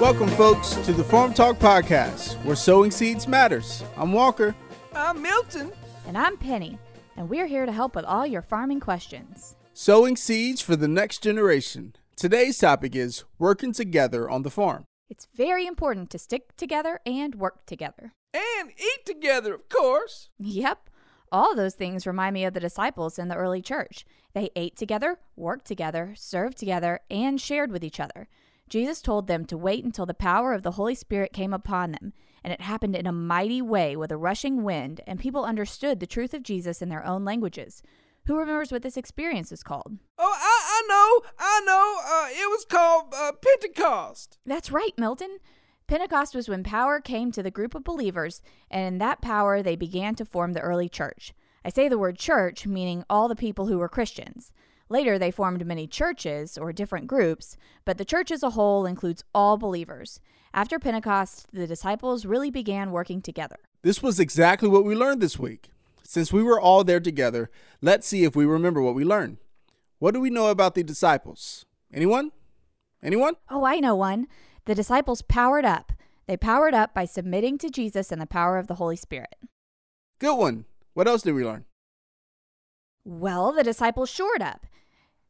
Welcome, folks, to the Farm Talk Podcast, where sowing seeds matters. I'm Walker. I'm Milton. And I'm Penny, and we're here to help with all your farming questions. Sowing seeds for the next generation. Today's topic is working together on the farm. It's very important to stick together and work together. And eat together, of course. Yep. All those things remind me of the disciples in the early church. They ate together, worked together, served together, and shared with each other. Jesus told them to wait until the power of the Holy Spirit came upon them, and it happened in a mighty way with a rushing wind, and people understood the truth of Jesus in their own languages. Who remembers what this experience is called? Oh, I, I know, I know. Uh, it was called uh, Pentecost. That's right, Milton. Pentecost was when power came to the group of believers, and in that power they began to form the early church. I say the word church, meaning all the people who were Christians. Later, they formed many churches, or different groups, but the church as a whole includes all believers. After Pentecost, the disciples really began working together. This was exactly what we learned this week. Since we were all there together, let's see if we remember what we learned. What do we know about the disciples? Anyone? Anyone? Oh, I know one. The disciples powered up. They powered up by submitting to Jesus and the power of the Holy Spirit. Good one. What else did we learn? Well, the disciples shored up.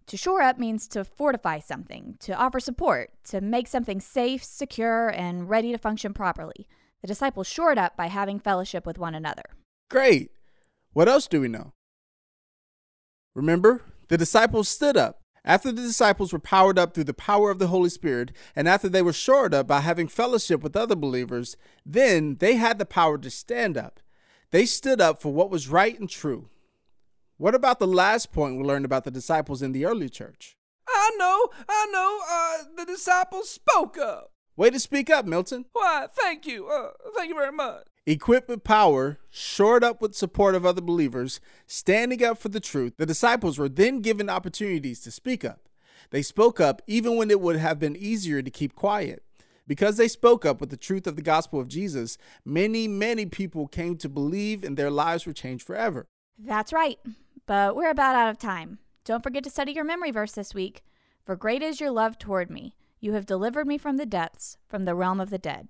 To shore up means to fortify something, to offer support, to make something safe, secure, and ready to function properly. The disciples shored up by having fellowship with one another. Great. What else do we know? Remember, the disciples stood up. After the disciples were powered up through the power of the Holy Spirit, and after they were shored up by having fellowship with other believers, then they had the power to stand up. They stood up for what was right and true. What about the last point we learned about the disciples in the early church? I know, I know. Uh, the disciples spoke up. Way to speak up, Milton. Why, thank you. Uh, thank you very much. Equipped with power, shored up with support of other believers, standing up for the truth, the disciples were then given opportunities to speak up. They spoke up even when it would have been easier to keep quiet. Because they spoke up with the truth of the gospel of Jesus, many, many people came to believe and their lives were changed forever. That's right. But we're about out of time. Don't forget to study your memory verse this week. For great is your love toward me. You have delivered me from the depths, from the realm of the dead.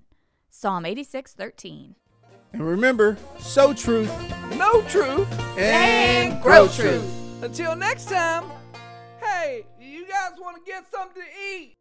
Psalm 86, 13. And remember, sow truth, know truth, and, grow truth. Until next time, hey, you guys want to get something to eat?